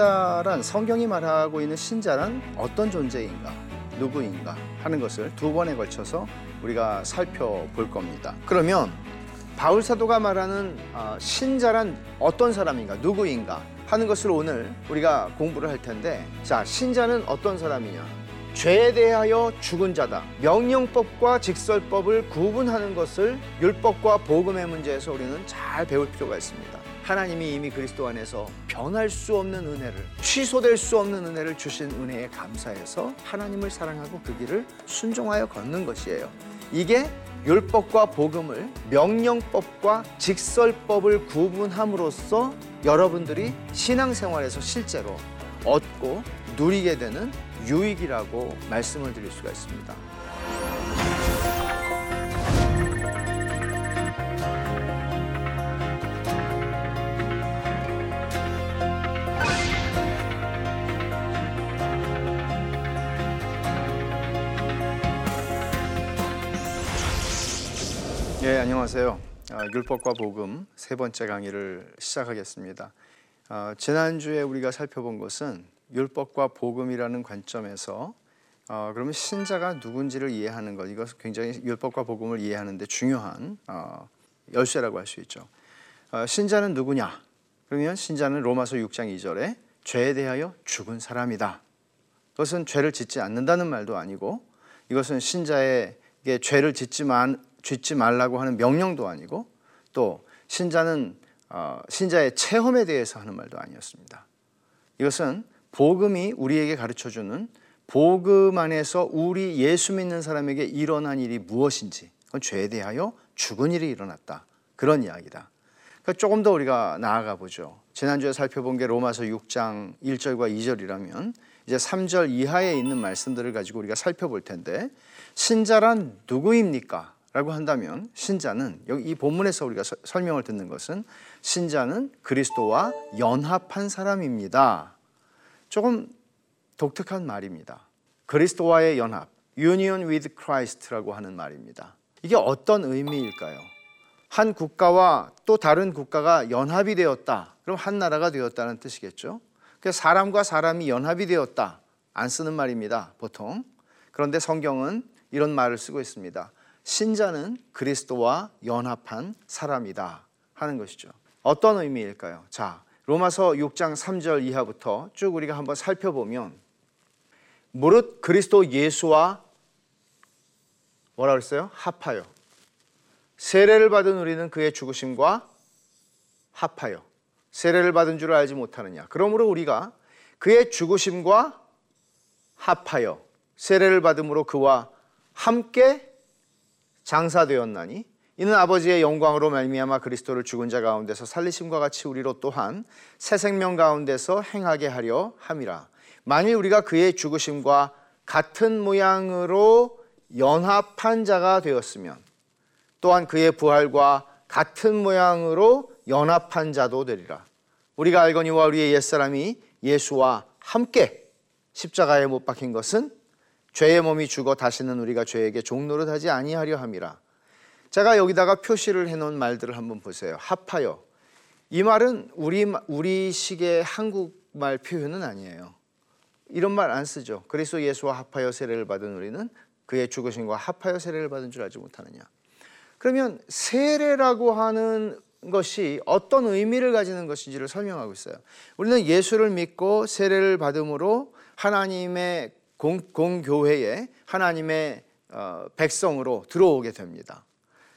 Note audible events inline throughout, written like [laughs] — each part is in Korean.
신자란 성경이 말하고 있는 신자란 어떤 존재인가, 누구인가 하는 것을 두 번에 걸쳐서 우리가 살펴볼 겁니다. 그러면 바울 사도가 말하는 아, 신자란 어떤 사람인가, 누구인가 하는 것을 오늘 우리가 공부를 할 텐데, 자 신자는 어떤 사람이냐? 죄에 대하여 죽은 자다. 명령법과 직설법을 구분하는 것을 율법과 복음의 문제에서 우리는 잘 배울 필요가 있습니다. 하나님이 이미 그리스도 안에서 변할 수 없는 은혜를 취소될 수 없는 은혜를 주신 은혜에 감사해서 하나님을 사랑하고 그 길을 순종하여 걷는 것이에요. 이게 율법과 복음을 명령법과 직설법을 구분함으로써 여러분들이 신앙생활에서 실제로 얻고 누리게 되는 유익이라고 말씀을 드릴 수가 있습니다. 예, 안녕하세요. 아, 율법과 복음 세 번째 강의를 시작하겠습니다. 아, 지난주에 우리가 살펴본 것은 율법과 복음이라는 관점에서 어, 그러면 신자가 누군지를 이해하는 것 이것 굉장히 율법과 복음을 이해하는 데 중요한 어, 열쇠라고 할 수 있죠. 어, 신자는 누구냐? 그러면 신자는 로마서 6장 2절에 죄에 대하여 죽은 사람이다. 그것은 죄를 짓지 않는다는 말도 아니고 이것은 신자에게 죄를 짓지, 만, 짓지 말라고 하는 명령도 아니고 또 신자는 어, 신자의 체험에 대해서 하는 말도 아니었습니다. 이것은 복음이 우리에게 가르쳐 주는 복음 안에서 우리 예수 믿는 사람에게 일어난 일이 무엇인지 그건 죄에 대하여 죽은 일이 일어났다. 그런 이야기다. 그러니까 조금 더 우리가 나아가 보죠. 지난주에 살펴본 게 로마서 6장 1절과 2절이라면 이제 3절 이하에 있는 말씀들을 가지고 우리가 살펴볼 텐데 신자란 누구입니까? 라고 한다면 신자는 여기 이 본문에서 우리가 서, 설명을 듣는 것은 신자는 그리스도와 연합한 사람입니다. 조금 독특한 말입니다. 그리스도와의 연합, union with Christ라고 하는 말입니다. 이게 어떤 의미일까요? 한 국가와 또 다른 국가가 연합이 되었다. 그럼 한 나라가 되었다는 뜻이겠죠. 그래서 사람과 사람이 연합이 되었다. 안 쓰는 말입니다. 보통. 그런데 성경은 이런 말을 쓰고 있습니다. 신자는 그리스도와 연합한 사람이다 하는 것이죠. 어떤 의미일까요? 자, 로마서 6장 3절 이하부터 쭉 우리가 한번 살펴보면 무릇 그리스도 예수와 뭐라 그랬어요? 합하여 세례를 받은 우리는 그의 죽으심과 합하여 세례를 받은 줄 알지 못하느냐 그러므로 우리가 그의 죽으심과 합하여 세례를 받음으로 그와 함께 장사되었나니 이는 아버지의 영광으로 말미암아 그리스도를 죽은 자 가운데서 살리심과 같이 우리로 또한 새 생명 가운데서 행하게 하려 함이라. 만일 우리가 그의 죽으심과 같은 모양으로 연합한 자가 되었으면 또한 그의 부활과 같은 모양으로 연합한 자도 되리라. 우리가 알거니와 우리의 옛사람이 예수와 함께 십자가에 못 박힌 것은 죄의 몸이 죽어 다시는 우리가 죄에게 종노릇하지 아니하려 함이라. 제가 여기다가 표시를 해놓은 말들을 한번 보세요. 합하여. 이 말은 우리 우리식의 한국말 표현은 아니에요. 이런 말 안 쓰죠. 그리스도 예수와 합하여 세례를 받은 우리는 그의 죽으심과 합하여 세례를 받은 줄 알지 못하느냐. 그러면 세례라고 하는 것이 어떤 의미를 가지는 것인지를 설명하고 있어요. 우리는 예수를 믿고 세례를 받음으로 하나님의 공, 공교회에 하나님의 어, 백성으로 들어오게 됩니다.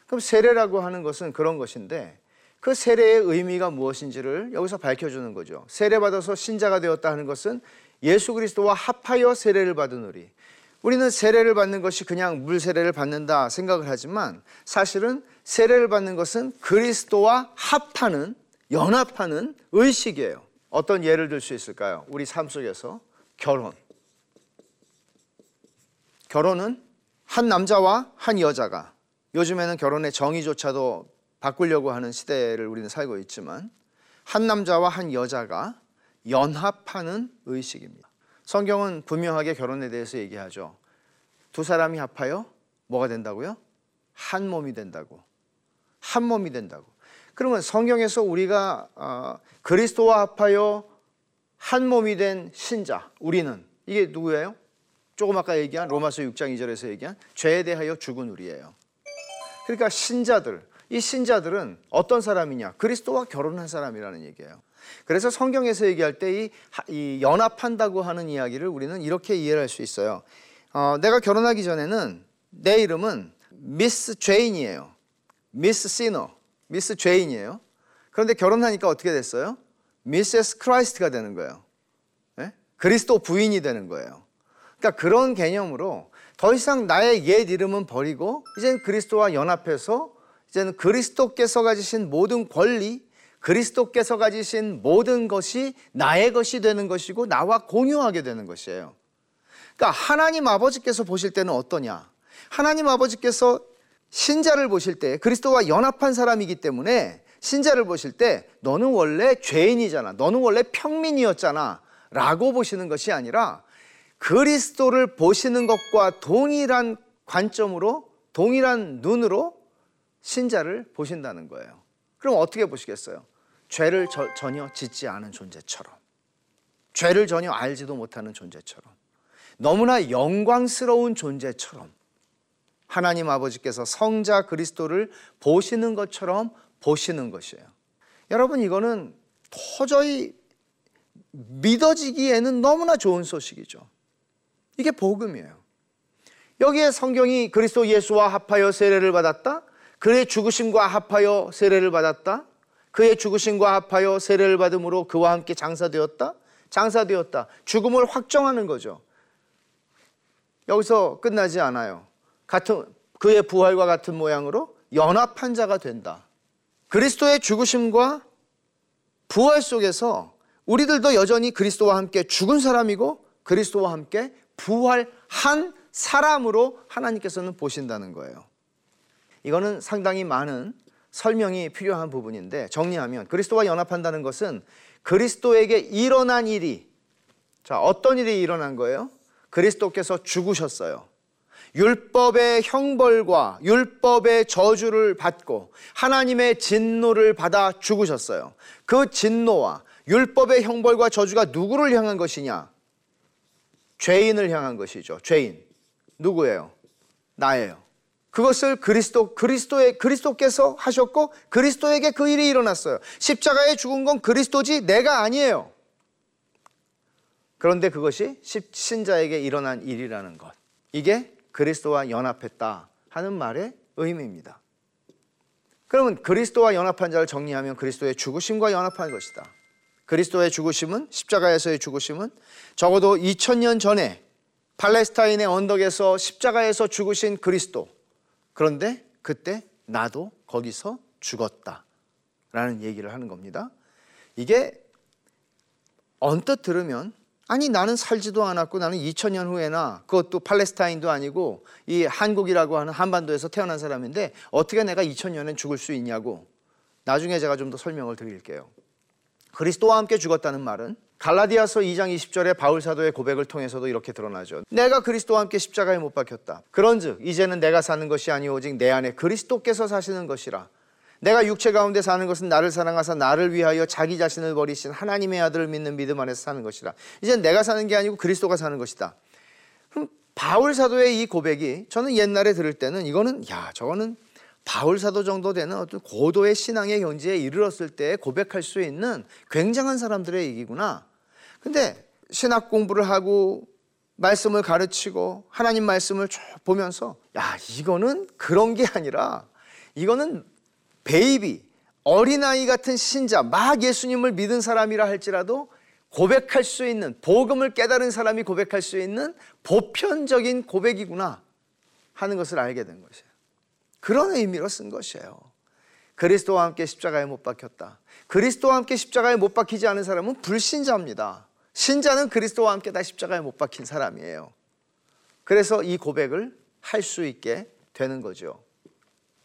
그럼 세례라고 하는 것은 그런 것인데 그 세례의 의미가 무엇인지를 여기서 밝혀주는 거죠. 세례받아서 신자가 되었다 하는 것은 예수 그리스도와 합하여 세례를 받은 우리. 우리는 세례를 받는 것이 그냥 물 세례를 받는다 생각을 하지만 사실은 세례를 받는 것은 그리스도와 합하는 연합하는 의식이에요. 어떤 예를 들 수 있을까요? 우리 삶 속에서 결혼. 결혼은 한 남자와 한 여자가 요즘에는 결혼의 정의조차도 바꾸려고 하는 시대를 우리는 살고 있지만 한 남자와 한 여자가 연합하는 의식입니다. 성경은 분명하게 결혼에 대해서 얘기하죠. 두 사람이 합하여 뭐가 된다고요? 한 몸이 된다고. 한 몸이 된다고. 그러면 성경에서 우리가 어, 그리스도와 합하여 한 몸이 된 신자 우리는 이게 누구예요? 조금 아까 얘기한 로마서 6장 2절에서 얘기한 죄에 대하여 죽은 우리예요. 그러니까 신자들 이 신자들은 어떤 사람이냐? 그리스도와 결혼한 사람이라는 얘기예요. 그래서 성경에서 얘기할 때이 연합한다고 하는 이야기를 우리는 이렇게 이해를 할 수 있어요. 어, 내가 결혼하기 전에는 내 이름은 미스 죄인이에요. Miss Sinner, 미스 죄인이에요. 그런데 결혼하니까 어떻게 됐어요? Mrs. Christ가 되는 거예요. 네? 그리스도 부인이 되는 거예요. 그러니까 그런 개념으로 더 이상 나의 옛 이름은 버리고 이제는 그리스도와 연합해서 이제는 그리스도께서 가지신 모든 권리, 그리스도께서 가지신 모든 것이 나의 것이 되는 것이고 나와 공유하게 되는 것이에요. 그러니까 하나님 아버지께서 보실 때는 어떠냐? 하나님 아버지께서 신자를 보실 때 그리스도와 연합한 사람이기 때문에 신자를 보실 때 너는 원래 죄인이잖아. 너는 원래 평민이었잖아. 라고 보시는 것이 아니라 그리스도를 보시는 것과 동일한 관점으로 동일한 눈으로 신자를 보신다는 거예요. 그럼 어떻게 보시겠어요? 죄를 저, 전혀 짓지 않은 존재처럼. 죄를 전혀 알지도 못하는 존재처럼. 너무나 영광스러운 존재처럼. 하나님 아버지께서 성자 그리스도를 보시는 것처럼 보시는 것이에요. 여러분, 이거는 도저히 믿어지기에는 너무나 좋은 소식이죠. 이게 복음이에요. 여기에 성경이 그리스도 예수와 합하여 세례를 받았다. 그의 죽으심과 합하여 세례를 받았다. 그의 죽으심과 합하여 세례를 받음으로 그와 함께 장사되었다. 장사되었다. 죽음을 확정하는 거죠. 여기서 끝나지 않아요. 같은 그의 부활과 같은 모양으로 연합한 자가 된다. 그리스도의 죽으심과 부활 속에서 우리들도 여전히 그리스도와 함께 죽은 사람이고 그리스도와 함께 부활한 사람으로 하나님께서는 보신다는 거예요. 이거는 상당히 많은 설명이 필요한 부분인데 정리하면 그리스도와 연합한다는 것은 그리스도에게 일어난 일이 자, 어떤 일이 일어난 거예요? 그리스도께서 죽으셨어요. 율법의 형벌과 율법의 저주를 받고 하나님의 진노를 받아 죽으셨어요. 그 진노와 율법의 형벌과 저주가 누구를 향한 것이냐? 죄인을 향한 것이죠. 죄인. 누구예요? 나예요. 그것을 그리스도 그리스도의 그리스도께서 하셨고 그리스도에게 그 일이 일어났어요. 십자가에 죽은 건 그리스도지 내가 아니에요. 그런데 그것이 신자에게 일어난 일이라는 것. 이게 그리스도와 연합했다 하는 말의 의미입니다. 그러면 그리스도와 연합한 자를 정리하면 그리스도의 죽으심과 연합한 것이다. 그리스도의 죽으심은 십자가에서의 죽으심은 적어도 2000년 전에 팔레스타인의 언덕에서 십자가에서 죽으신 그리스도. 그런데 그때 나도 거기서 죽었다. 라는 얘기를 하는 겁니다. 이게 언뜻 들으면 아니 나는 살지도 않았고 나는 2000년 후에나 그것도 팔레스타인도 아니고 이 한국이라고 하는 한반도에서 태어난 사람인데 어떻게 내가 2000년엔 죽을 수 있냐고 나중에 제가 좀 더 설명을 드릴게요. 그리스도와 함께 죽었다는 말은 갈라디아서 2장 20절에 바울 사도의 고백을 통해서도 이렇게 드러나죠. 내가 그리스도와 함께 십자가에 못 박혔다. 그런즉 이제는 내가 사는 것이 아니오 오직 내 안에 그리스도께서 사시는 것이라. 내가 육체 가운데 사는 것은 나를 사랑하사 나를 위하여 자기 자신을 버리신 하나님의 아들을 믿는 믿음 안에서 사는 것이라. 이제 내가 사는 게 아니고 그리스도가 사는 것이다. 그럼 바울 사도의 이 고백이 저는 옛날에 들을 때는 이거는 야 저거는 바울 사도 정도 되는 어떤 고도의 신앙의 현지에 이르렀을 때 고백할 수 있는 굉장한 사람들의 얘기구나. 근데 신학 공부를 하고 말씀을 가르치고 하나님 말씀을 쭉 보면서 야 이거는 그런 게 아니라 이거는 베이비, 어린아이 같은 신자, 막 예수님을 믿은 사람이라 할지라도 고백할 수 있는, 복음을 깨달은 사람이 고백할 수 있는 보편적인 고백이구나 하는 것을 알게 된 것이에요. 그런 의미로 쓴 것이에요. 그리스도와 함께 십자가에 못 박혔다. 그리스도와 함께 십자가에 못 박히지 않은 사람은 불신자입니다. 신자는 그리스도와 함께 다 십자가에 못 박힌 사람이에요. 그래서 이 고백을 할 수 있게 되는 거죠.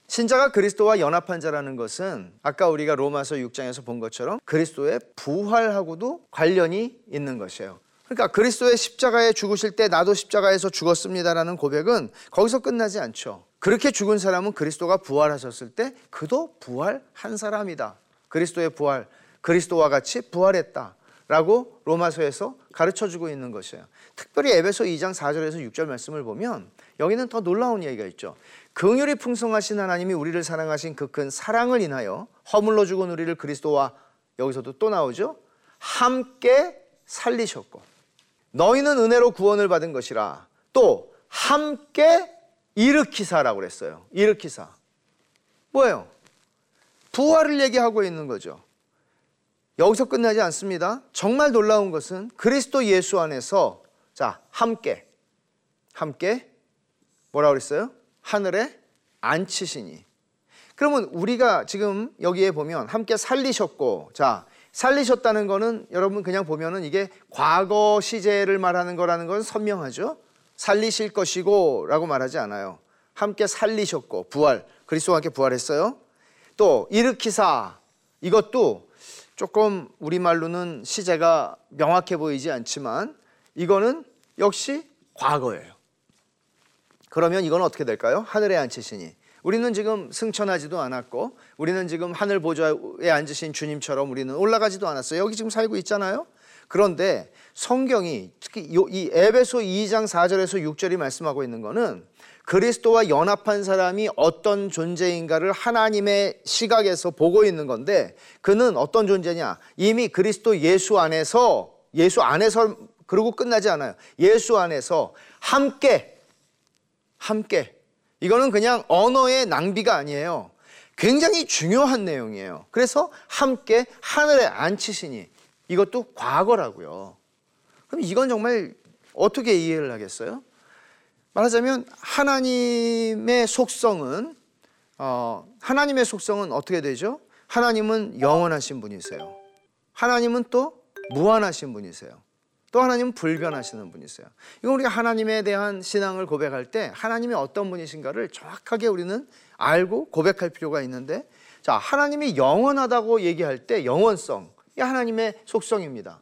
신자가 그리스도와 연합한 자라는 것은 아까 우리가 로마서 6장에서 본 것처럼 그리스도의 부활하고도 관련이 있는 것이에요. 그러니까 그리스도의 십자가에 죽으실 때 나도 십자가에서 죽었습니다라는 고백은 거기서 끝나지 않죠. 그렇게 죽은 사람은 그리스도가 부활하셨을 때 그도 부활한 사람이다. 그리스도의 부활, 그리스도와 같이 부활했다. 라고 로마서에서 가르쳐 주고 있는 것이에요. 특별히 에베소 2장 4절에서 6절 말씀을 보면 여기는 더 놀라운 얘기가 있죠. 긍휼이 풍성하신 하나님이 우리를 사랑하신 그 큰 사랑을 인하여 허물로 죽은 우리를 그리스도와 여기서도 또 나오죠. 함께 살리셨고 너희는 은혜로 구원을 받은 것이라 또 함께 일으키사라고 그랬어요. 일으키사. 뭐예요? 부활을 얘기하고 있는 거죠. 여기서 끝나지 않습니다. 정말 놀라운 것은 그리스도 예수 안에서 자, 함께 함께 뭐라 그랬어요? 하늘에 앉히시니. 그러면 우리가 지금 여기에 보면 함께 살리셨고 자, 살리셨다는 거는 여러분 그냥 보면은 이게 과거 시제를 말하는 거라는 건 선명하죠. 살리실 것이고 라고 말하지 않아요. 함께 살리셨고 부활 그리스도와 함께 부활했어요. 또 일으키사 이것도 조금 우리말로는 시제가 명확해 보이지 않지만 이거는 역시 과거예요. 그러면 이건 어떻게 될까요? 하늘에 앉히시니 우리는 지금 승천하지도 않았고 우리는 지금 하늘 보좌에 앉으신 주님처럼 우리는 올라가지도 않았어요. 여기 지금 살고 있잖아요. 그런데 성경이 특히 이 에베소 2장 4절에서 6절이 말씀하고 있는 거는 그리스도와 연합한 사람이 어떤 존재인가를 하나님의 시각에서 보고 있는 건데 그는 어떤 존재냐? 이미 그리스도 예수 안에서 예수 안에서 그러고 끝나지 않아요. 예수 안에서 함께 함께 이거는 그냥 언어의 낭비가 아니에요. 굉장히 중요한 내용이에요. 그래서 함께 하늘에 앉히시니 이것도 과거라고요. 그럼 이건 정말 어떻게 이해를 하겠어요? 말하자면 하나님의 속성은 어, 하나님의 속성은 어떻게 되죠? 하나님은 영원하신 분이세요. 하나님은 또 무한하신 분이세요. 또 하나님은 불변하시는 분이세요. 이건 우리가 하나님에 대한 신앙을 고백할 때 하나님이 어떤 분이신가를 정확하게 우리는 알고 고백할 필요가 있는데 자, 하나님이 영원하다고 얘기할 때 영원성, 이 하나님의 속성입니다.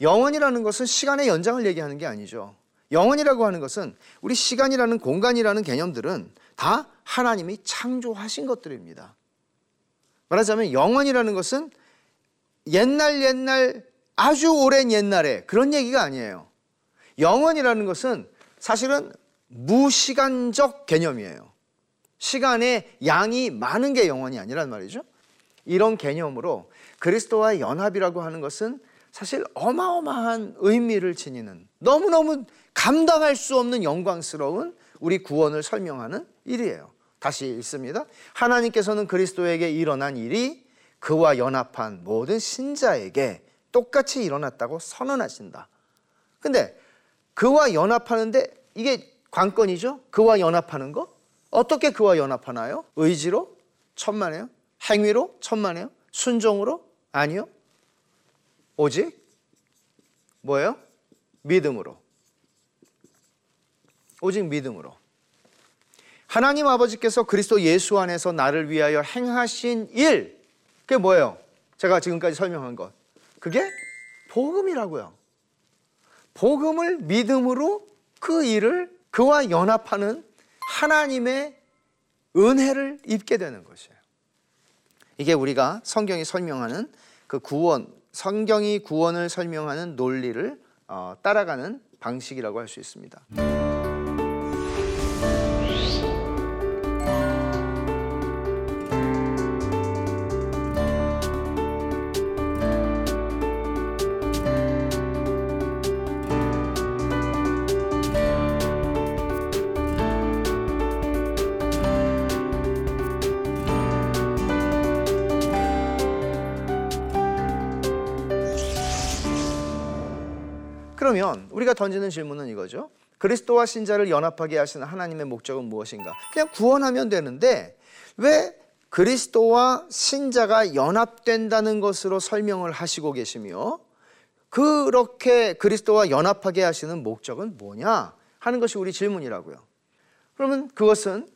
영원이라는 것은 시간의 연장을 얘기하는 게 아니죠. 영원이라고 하는 것은 우리 시간이라는 공간이라는 개념들은 다 하나님이 창조하신 것들입니다. 말하자면 영원이라는 것은 옛날 옛날 아주 오랜 옛날에 그런 얘기가 아니에요. 영원이라는 것은 사실은 무시간적 개념이에요. 시간의 양이 많은 게 영원이 아니란 말이죠. 이런 개념으로 그리스도와 연합이라고 하는 것은 사실 어마어마한 의미를 지니는 너무너무 감당할 수 없는 영광스러운 우리 구원을 설명하는 일이에요. 다시 읽습니다. 하나님께서는 그리스도에게 일어난 일이 그와 연합한 모든 신자에게 똑같이 일어났다고 선언하신다. 근데 그와 연합하는데 이게 관건이죠? 그와 연합하는 거? 어떻게 그와 연합하나요? 의지로? 천만에요? 행위로? 천만에요? 순종으로? 아니요. 오직 뭐예요? 믿음으로. 오직 믿음으로. 하나님 아버지께서 그리스도 예수 안에서 나를 위하여 행하신 일, 그게 뭐예요? 제가 지금까지 설명한 것. 그게 복음이라고요. 복음을 믿음으로 그 일을 그와 연합하는 하나님의 은혜를 입게 되는 것이에요. 이게 우리가 성경이 설명하는 그 구원, 성경이 구원을 설명하는 논리를 어, 따라가는 방식이라고 할 수 있습니다. 그러면 우리가 던지는 질문은 이거죠. 그리스도와 신자를 연합하게 하시는 하나님의 목적은 무엇인가? 그냥 구원하면 되는데 왜 그리스도와 신자가 연합된다는 것으로 설명을 하시고 계시며 그렇게 그리스도와 연합하게 하시는 목적은 뭐냐 하는 것이 우리 질문이라고요. 그러면 그것은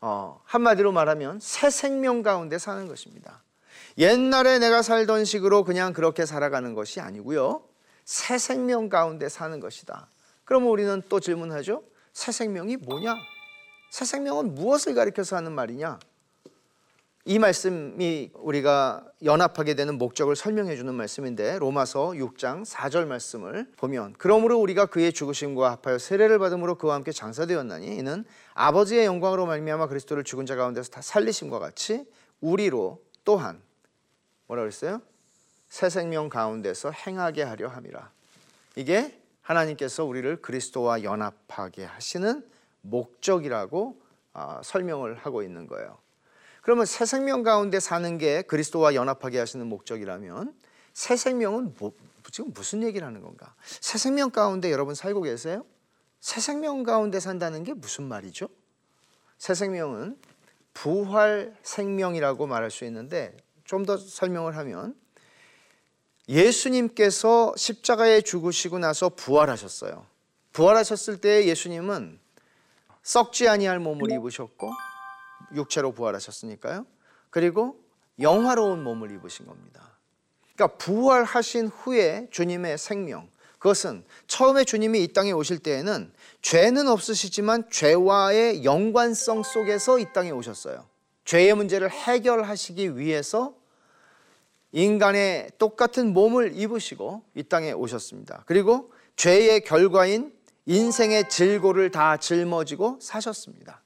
어, 한마디로 말하면 새 생명 가운데 사는 것입니다. 옛날에 내가 살던 식으로 그냥 그렇게 살아가는 것이 아니고요. 새 생명 가운데 사는 것이다. 그러면 우리는 또 질문하죠. 새 생명이 뭐냐? 새 생명은 무엇을 가리켜서 하는 말이냐? 이 말씀이 우리가 연합하게 되는 목적을 설명해 주는 말씀인데 로마서 6장 4절 말씀을 보면 그러므로 우리가 그의 죽으심과 합하여 세례를 받음으로 그와 함께 장사되었나니 이는 아버지의 영광으로 말미암아 그리스도를 죽은 자 가운데서 다 살리심과 같이 우리로 또한 뭐라 그랬어요? 새 생명 가운데서 행하게 하려 함이라. 이게 하나님께서 우리를 그리스도와 연합하게 하시는 목적이라고 아, 설명을 하고 있는 거예요. 그러면 새 생명 가운데 사는 게 그리스도와 연합하게 하시는 목적이라면 새 생명은 뭐, 지금 무슨 얘기를 하는 건가? 새 생명 가운데 여러분 살고 계세요? 새 생명 가운데 산다는 게 무슨 말이죠? 새 생명은 부활 생명이라고 말할 수 있는데 좀 더 설명을 하면 예수님께서 십자가에 죽으시고 나서 부활하셨어요. 부활하셨을 때 예수님은 썩지 아니할 몸을 입으셨고 육체로 부활하셨으니까요. 그리고 영화로운 몸을 입으신 겁니다. 그러니까 부활하신 후에 주님의 생명 그것은 처음에 주님이 이 땅에 오실 때에는 죄는 없으시지만 죄와의 연관성 속에서 이 땅에 오셨어요. 죄의 문제를 해결하시기 위해서 인간의 똑같은 몸을 입으시고 이 땅에 오셨습니다. 그리고 죄의 결과인 인생의 질고를 다 짊어지고 사셨습니다.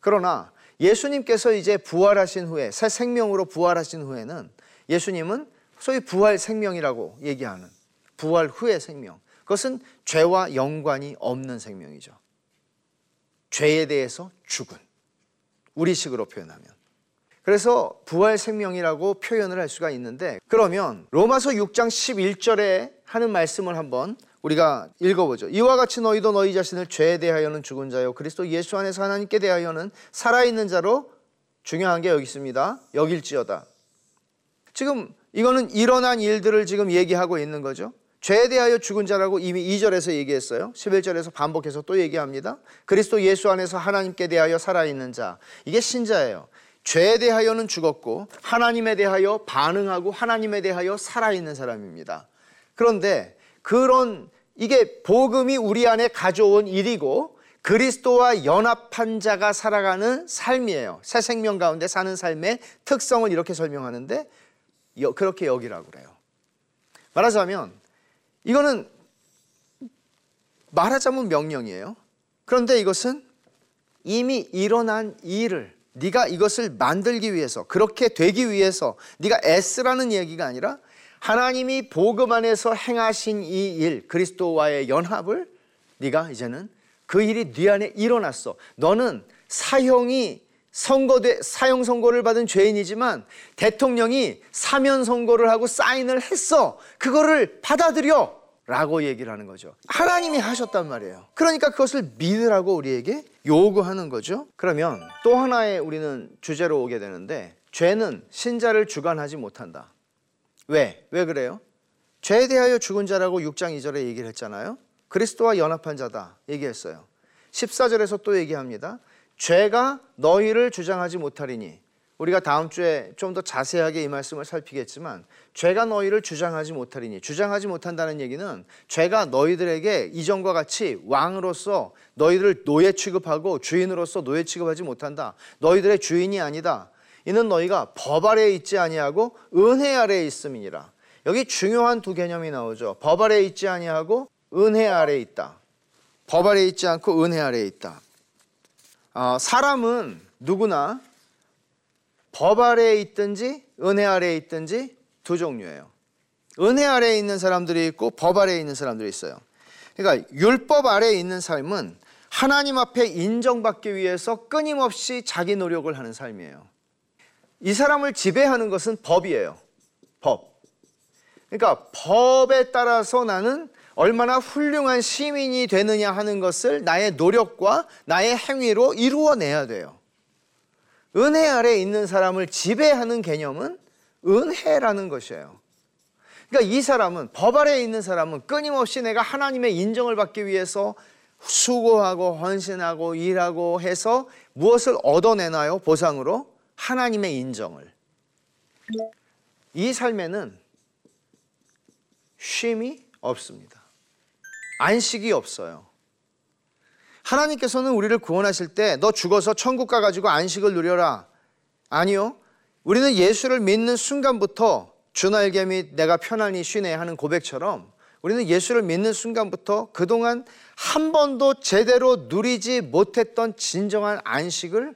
그러나 예수님께서 이제 부활하신 후에 새 생명으로 부활하신 후에는 예수님은 소위 부활 생명이라고 얘기하는 부활 후의 생명. 그것은 죄와 연관이 없는 생명이죠. 죄에 대해서 죽은 우리식으로 표현하면 그래서 부활 생명이라고 표현을 할 수가 있는데 그러면 로마서 6장 11절에 하는 말씀을 한번 우리가 읽어보죠. 이와 같이 너희도 너희 자신을 죄에 대하여는 죽은 자요 그리스도 예수 안에서 하나님께 대하여는 살아있는 자로 중요한 게 여기 있습니다. 여길지어다. 지금 이거는 일어난 일들을 지금 얘기하고 있는 거죠. 죄에 대하여 죽은 자라고 이미 2절에서 얘기했어요. 11절에서 반복해서 또 얘기합니다. 그리스도 예수 안에서 하나님께 대하여 살아있는 자. 이게 신자예요. 죄에 대하여는 죽었고 하나님에 대하여 반응하고 하나님에 대하여 살아있는 사람입니다. 그런데 그런 이게 복음이 우리 안에 가져온 일이고 그리스도와 연합한 자가 살아가는 삶이에요. 새 생명 가운데 사는 삶의 특성을 이렇게 설명하는데 그렇게 여기라고 그래요. 말하자면 이거는 말하자면 명령이에요. 그런데 이것은 이미 일어난 일을 네가 이것을 만들기 위해서 그렇게 되기 위해서 네가 애쓰라는 얘기가 아니라 하나님이 복음 안에서 행하신 이 일 그리스도와의 연합을 네가 이제는 그 일이 네 안에 일어났어. 너는 사형이 선거돼 사형 선고를 받은 죄인이지만 대통령이 사면 선고를 하고 사인을 했어. 그거를 받아들여. 라고 얘기를 하는 거죠. 하나님이 하셨단 말이에요. 그러니까 그것을 믿으라고 우리에게 요구하는 거죠. 그러면 또 하나의 우리는 주제로 오게 되는데 죄는 신자를 주관하지 못한다. 왜? 왜 그래요? 죄에 대하여 죽은 자라고 6장 2절에 얘기를 했잖아요. 그리스도와 연합한 자다 얘기했어요. 14절에서 또 얘기합니다. 죄가 너희를 주장하지 못하리니 우리가 다음 주에 좀 더 자세하게 이 말씀을 살피겠지만 죄가 너희를 주장하지 못하리니 주장하지 못한다는 얘기는 죄가 너희들에게 이전과 같이 왕으로서 너희들을 노예 취급하고 주인으로서 노예 취급하지 못한다. 너희들의 주인이 아니다. 이는 너희가 법 아래에 있지 아니하고 은혜 아래에 있음이니라. 여기 중요한 두 개념이 나오죠. 법 아래에 있지 아니하고 은혜 아래에 있다. 법 아래에 있지 않고 은혜 아래에 있다. 어, 사람은 누구나 법 아래에 있든지 은혜 아래에 있든지 두 종류예요. 은혜 아래에 있는 사람들이 있고 법 아래에 있는 사람들이 있어요. 그러니까 율법 아래에 있는 삶은 하나님 앞에 인정받기 위해서 끊임없이 자기 노력을 하는 삶이에요. 이 사람을 지배하는 것은 법이에요. 법. 그러니까 법에 따라서 나는 얼마나 훌륭한 시민이 되느냐 하는 것을 나의 노력과 나의 행위로 이루어내야 돼요. 은혜 아래 있는 사람을 지배하는 개념은 은혜라는 것이에요. 그러니까 이 사람은 법 아래에 있는 사람은 끊임없이 내가 하나님의 인정을 받기 위해서 수고하고 헌신하고 일하고 해서 무엇을 얻어내나요? 보상으로 하나님의 인정을. 이 삶에는 쉼이 없습니다. 안식이 없어요. 하나님께서는 우리를 구원하실 때 너 죽어서 천국 가가지고 안식을 누려라. 아니요. 우리는 예수를 믿는 순간부터 주날개 및 내가 편안히 쉬네 하는 고백처럼 우리는 예수를 믿는 순간부터 그동안 한 번도 제대로 누리지 못했던 진정한 안식을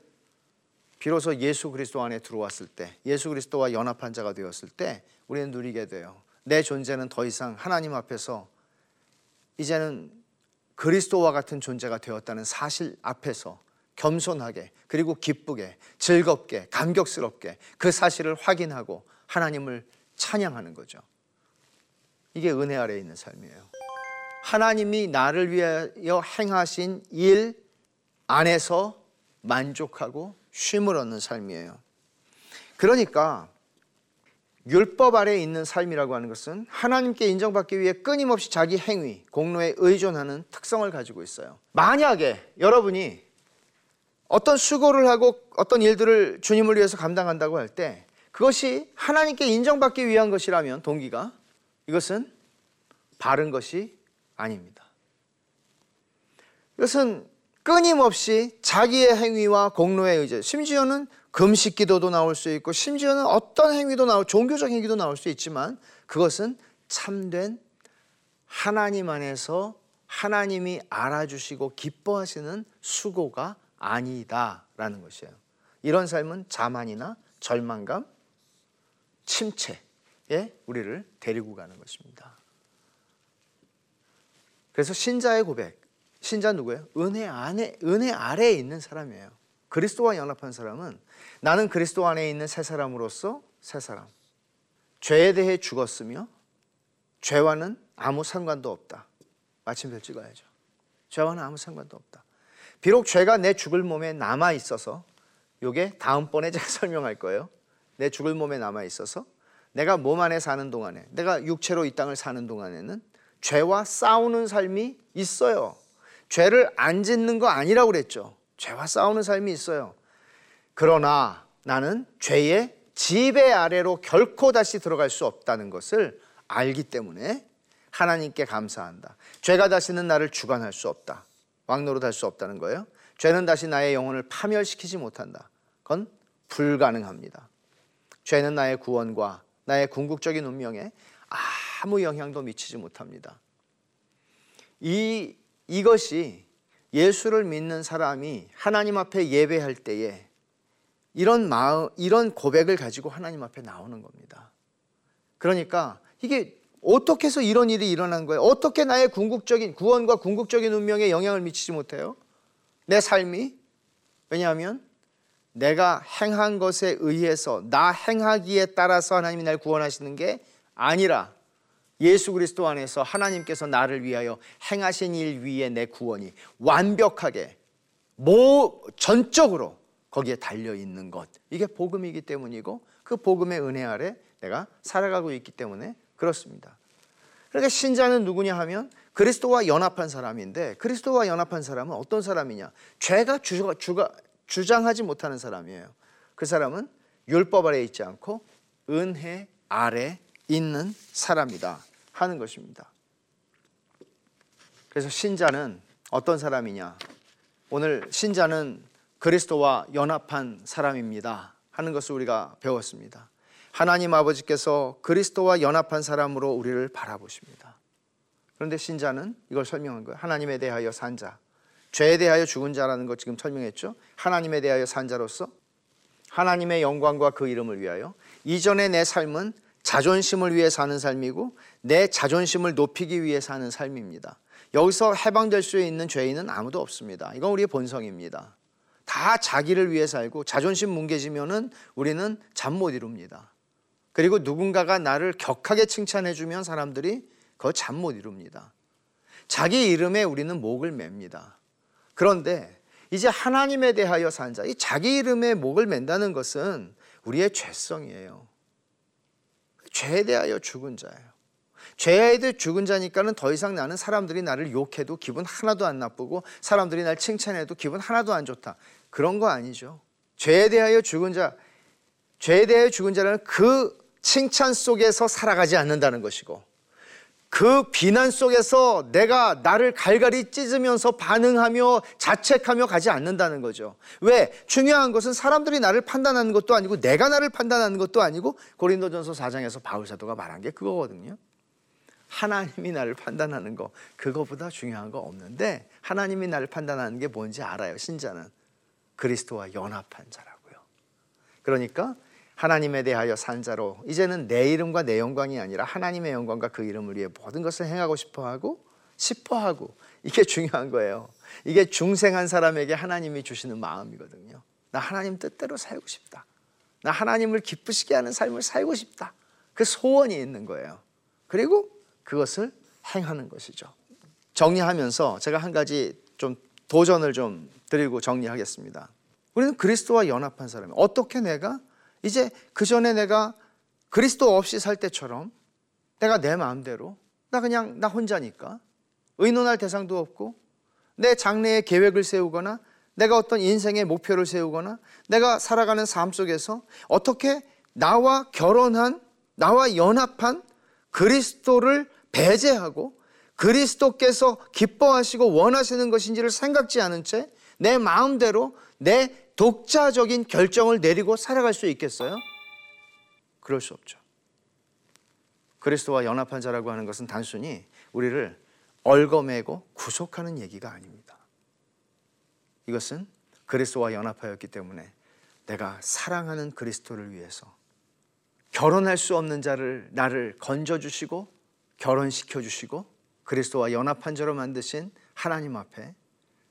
비로소 예수 그리스도 안에 들어왔을 때, 예수 그리스도와 연합한 자가 되었을 때 우리는 누리게 돼요. 내 존재는 더 이상 하나님 앞에서 이제는 그리스도와 같은 존재가 되었다는 사실 앞에서 겸손하게 그리고 기쁘게 즐겁게 감격스럽게 그 사실을 확인하고 하나님을 찬양하는 거죠. 이게 은혜 아래에 있는 삶이에요. 하나님이 나를 위하여 행하신 일 안에서 만족하고 쉼을 얻는 삶이에요. 그러니까 율법 아래에 있는 삶이라고 하는 것은 하나님께 인정받기 위해 끊임없이 자기 행위, 공로에 의존하는 특성을 가지고 있어요. 만약에 여러분이 어떤 수고를 하고 어떤 일들을 주님을 위해서 감당한다고 할 때 그것이 하나님께 인정받기 위한 것이라면 동기가 이것은 바른 것이 아닙니다. 이것은 끊임없이 자기의 행위와 공로에 의제, 심지어는 금식 기도도 나올 수 있고, 심지어는 어떤 행위도 나올, 종교적 행위도 나올 수 있지만, 그것은 참된 하나님 안에서 하나님이 알아주시고 기뻐하시는 수고가 아니다라는 것이에요. 이런 삶은 자만이나 절망감, 침체에 우리를 데리고 가는 것입니다. 그래서 신자의 고백, 신자 누구예요? 은혜 안에 은혜 아래에 있는 사람이에요. 그리스도와 연합한 사람은 나는 그리스도 안에 있는 새 사람으로서 새 사람. 죄에 대해 죽었으며 죄와는 아무 상관도 없다. 마침표 찍어야죠. 죄와는 아무 상관도 없다. 비록 죄가 내 죽을 몸에 남아 있어서 요게 다음번에 제가 [laughs] 설명할 거예요. 내 죽을 몸에 남아 있어서 내가 몸 안에 사는 동안에 내가 육체로 이 땅을 사는 동안에는 죄와 싸우는 삶이 있어요. 죄를 안 짓는 거 아니라고 그랬죠. 죄와 싸우는 삶이 있어요. 그러나 나는 죄의 지배 아래로 결코 다시 들어갈 수 없다는 것을 알기 때문에 하나님께 감사한다. 죄가 다시는 나를 주관할 수 없다. 왕노릇 할수 없다는 거예요. 죄는 다시 나의 영혼을 파멸시키지 못한다. 그건 불가능합니다. 죄는 나의 구원과 나의 궁극적인 운명에 아무 영향도 미치지 못합니다. 이 이것이 예수를 믿는 사람이 하나님 앞에 예배할 때에 이런 마음, 이런 고백을 가지고 하나님 앞에 나오는 겁니다. 그러니까 이게 어떻게 해서 이런 일이 일어난 거예요? 어떻게 나의 궁극적인 구원과 궁극적인 운명에 영향을 미치지 못해요? 내 삶이? 왜냐하면 내가 행한 것에 의해서 나 행하기에 따라서 하나님이 날 구원하시는 게 아니라 예수 그리스도 안에서 하나님께서 나를 위하여 행하신 일 위에 내 구원이 완벽하게 모 전적으로 거기에 달려 있는 것. 이게 복음이기 때문이고 그 복음의 은혜 아래 내가 살아가고 있기 때문에 그렇습니다. 그러니까 신자는 누구냐 하면 그리스도와 연합한 사람인데 그리스도와 연합한 사람은 어떤 사람이냐? 죄가 주가, 주가, 주장하지 못하는 사람이에요. 그 사람은 율법 아래 있지 않고 은혜 아래 있는 사람이다. 하는 것입니다. 그래서 신자는 어떤 사람이냐? 오늘 신자는 그리스도와 연합한 사람입니다. 하는 것을 우리가 배웠습니다. 하나님 아버지께서 그리스도와 연합한 사람으로 우리를 바라보십니다. 그런데 신자는 이걸 설명한 거예요. 하나님에 대하여 산 자. 죄에 대하여 죽은 자라는 것 지금 설명했죠. 하나님에 대하여 산 자로서 하나님의 영광과 그 이름을 위하여 이전의 내 삶은 자존심을 위해 사는 삶이고 내 자존심을 높이기 위해 사는 삶입니다. 여기서 해방될 수 있는 죄인은 아무도 없습니다. 이건 우리의 본성입니다. 다 자기를 위해 살고 자존심 뭉개지면은 우리는 잠 못 이룹니다. 그리고 누군가가 나를 격하게 칭찬해 주면 사람들이 그거 잠못 이룹니다. 자기 이름에 우리는 목을 맵니다. 그런데 이제 하나님에 대하여 산 자, 이 자기 이름에 목을 맨다는 것은 우리의 죄성이에요. 죄에 대하여 죽은 자예요. 죄에 대해 죽은 자니까는 더 이상 나는 사람들이 나를 욕해도 기분 하나도 안 나쁘고 사람들이 날 칭찬해도 기분 하나도 안 좋다. 그런 거 아니죠. 죄에 대하여 죽은 자, 죄에 대하여 죽은 자는 그 칭찬 속에서 살아가지 않는다는 것이고 그 비난 속에서 내가 나를 갈갈이 찢으면서 반응하며 자책하며 가지 않는다는 거죠. 왜? 중요한 것은 사람들이 나를 판단하는 것도 아니고 내가 나를 판단하는 것도 아니고 고린도전서 4장에서 바울 사도가 말한 게 그거거든요. 하나님이 나를 판단하는 거 그거보다 중요한 거 없는데 하나님이 나를 판단하는 게 뭔지 알아요. 신자는 그리스도와 연합한 자라고요. 그러니까 하나님에 대하여 산 자로 이제는 내 이름과 내 영광이 아니라 하나님의 영광과 그 이름을 위해 모든 것을 행하고 싶어 하고 싶어 하고 이게 중요한 거예요. 이게 중생한 사람에게 하나님이 주시는 마음이거든요. 나 하나님 뜻대로 살고 싶다. 나 하나님을 기쁘시게 하는 삶을 살고 싶다. 그 소원이 있는 거예요. 그리고 그것을 행하는 것이죠. 정리하면서 제가 한 가지 좀 도전을 좀 드리고 정리하겠습니다. 우리는 그리스도와 연합한 사람이 어떻게 내가 이제 그 전에 내가 그리스도 없이 살 때처럼 내가 내 마음대로 나 그냥 나 혼자니까 의논할 대상도 없고 내 장래의 계획을 세우거나 내가 어떤 인생의 목표를 세우거나 내가 살아가는 삶 속에서 어떻게 나와 결혼한 나와 연합한 그리스도를 배제하고 그리스도께서 기뻐하시고 원하시는 것인지를 생각지 않은 채 내 마음대로 내 독자적인 결정을 내리고 살아갈 수 있겠어요? 그럴 수 없죠. 그리스도와 연합한 자라고 하는 것은 단순히 우리를 얽어매고 구속하는 얘기가 아닙니다. 이것은 그리스도와 연합하였기 때문에 내가 사랑하는 그리스도를 위해서 결혼할 수 없는 자를 나를 건져 주시고 결혼시켜 주시고 그리스도와 연합한 자로 만드신 하나님 앞에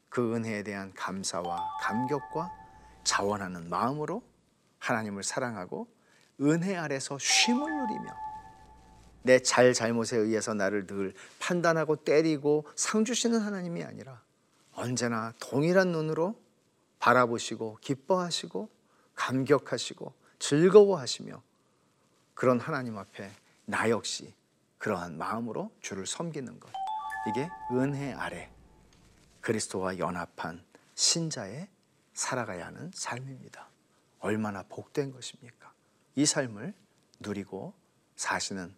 그 은혜에 대한 감사와 감격과 자원하는 마음으로 하나님을 사랑하고 은혜 아래서 쉼을 누리며 내 잘 잘못에 의해서 나를 늘 판단하고 때리고 상 주시는 하나님이 아니라 언제나 동일한 눈으로 바라보시고 기뻐하시고 감격하시고 즐거워하시며 그런 하나님 앞에 나 역시 그러한 마음으로 주를 섬기는 것 이게 은혜 아래 그리스도와 연합한 신자의 살아가야 하는 삶입니다. 얼마나 복된 것입니까? 이 삶을 누리고 사시는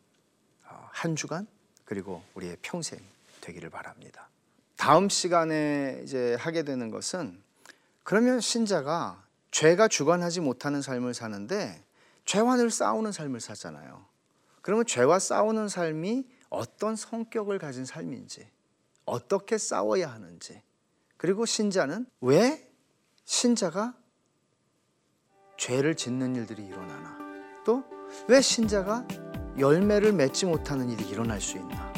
어, 한 주간 그리고 우리의 평생 되기를 바랍니다. 다음 시간에 이제 하게 되는 것은 그러면 신자가 죄가 주관하지 못하는 삶을 사는데 죄와 늘 싸우는 삶을 살잖아요. 그러면 죄와 싸우는 삶이 어떤 성격을 가진 삶인지, 어떻게 싸워야 하는지, 그리고 신자는 왜 신자가 죄를 짓는 일들이 일어나나? 또 왜 신자가 열매를 맺지 못하는 일이 일어날 수 있나?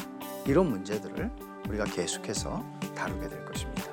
이런 문제들을 우리가 계속해서 다루게 될 것입니다.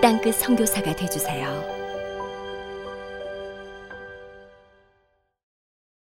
땅끝 선교사가 되주세요.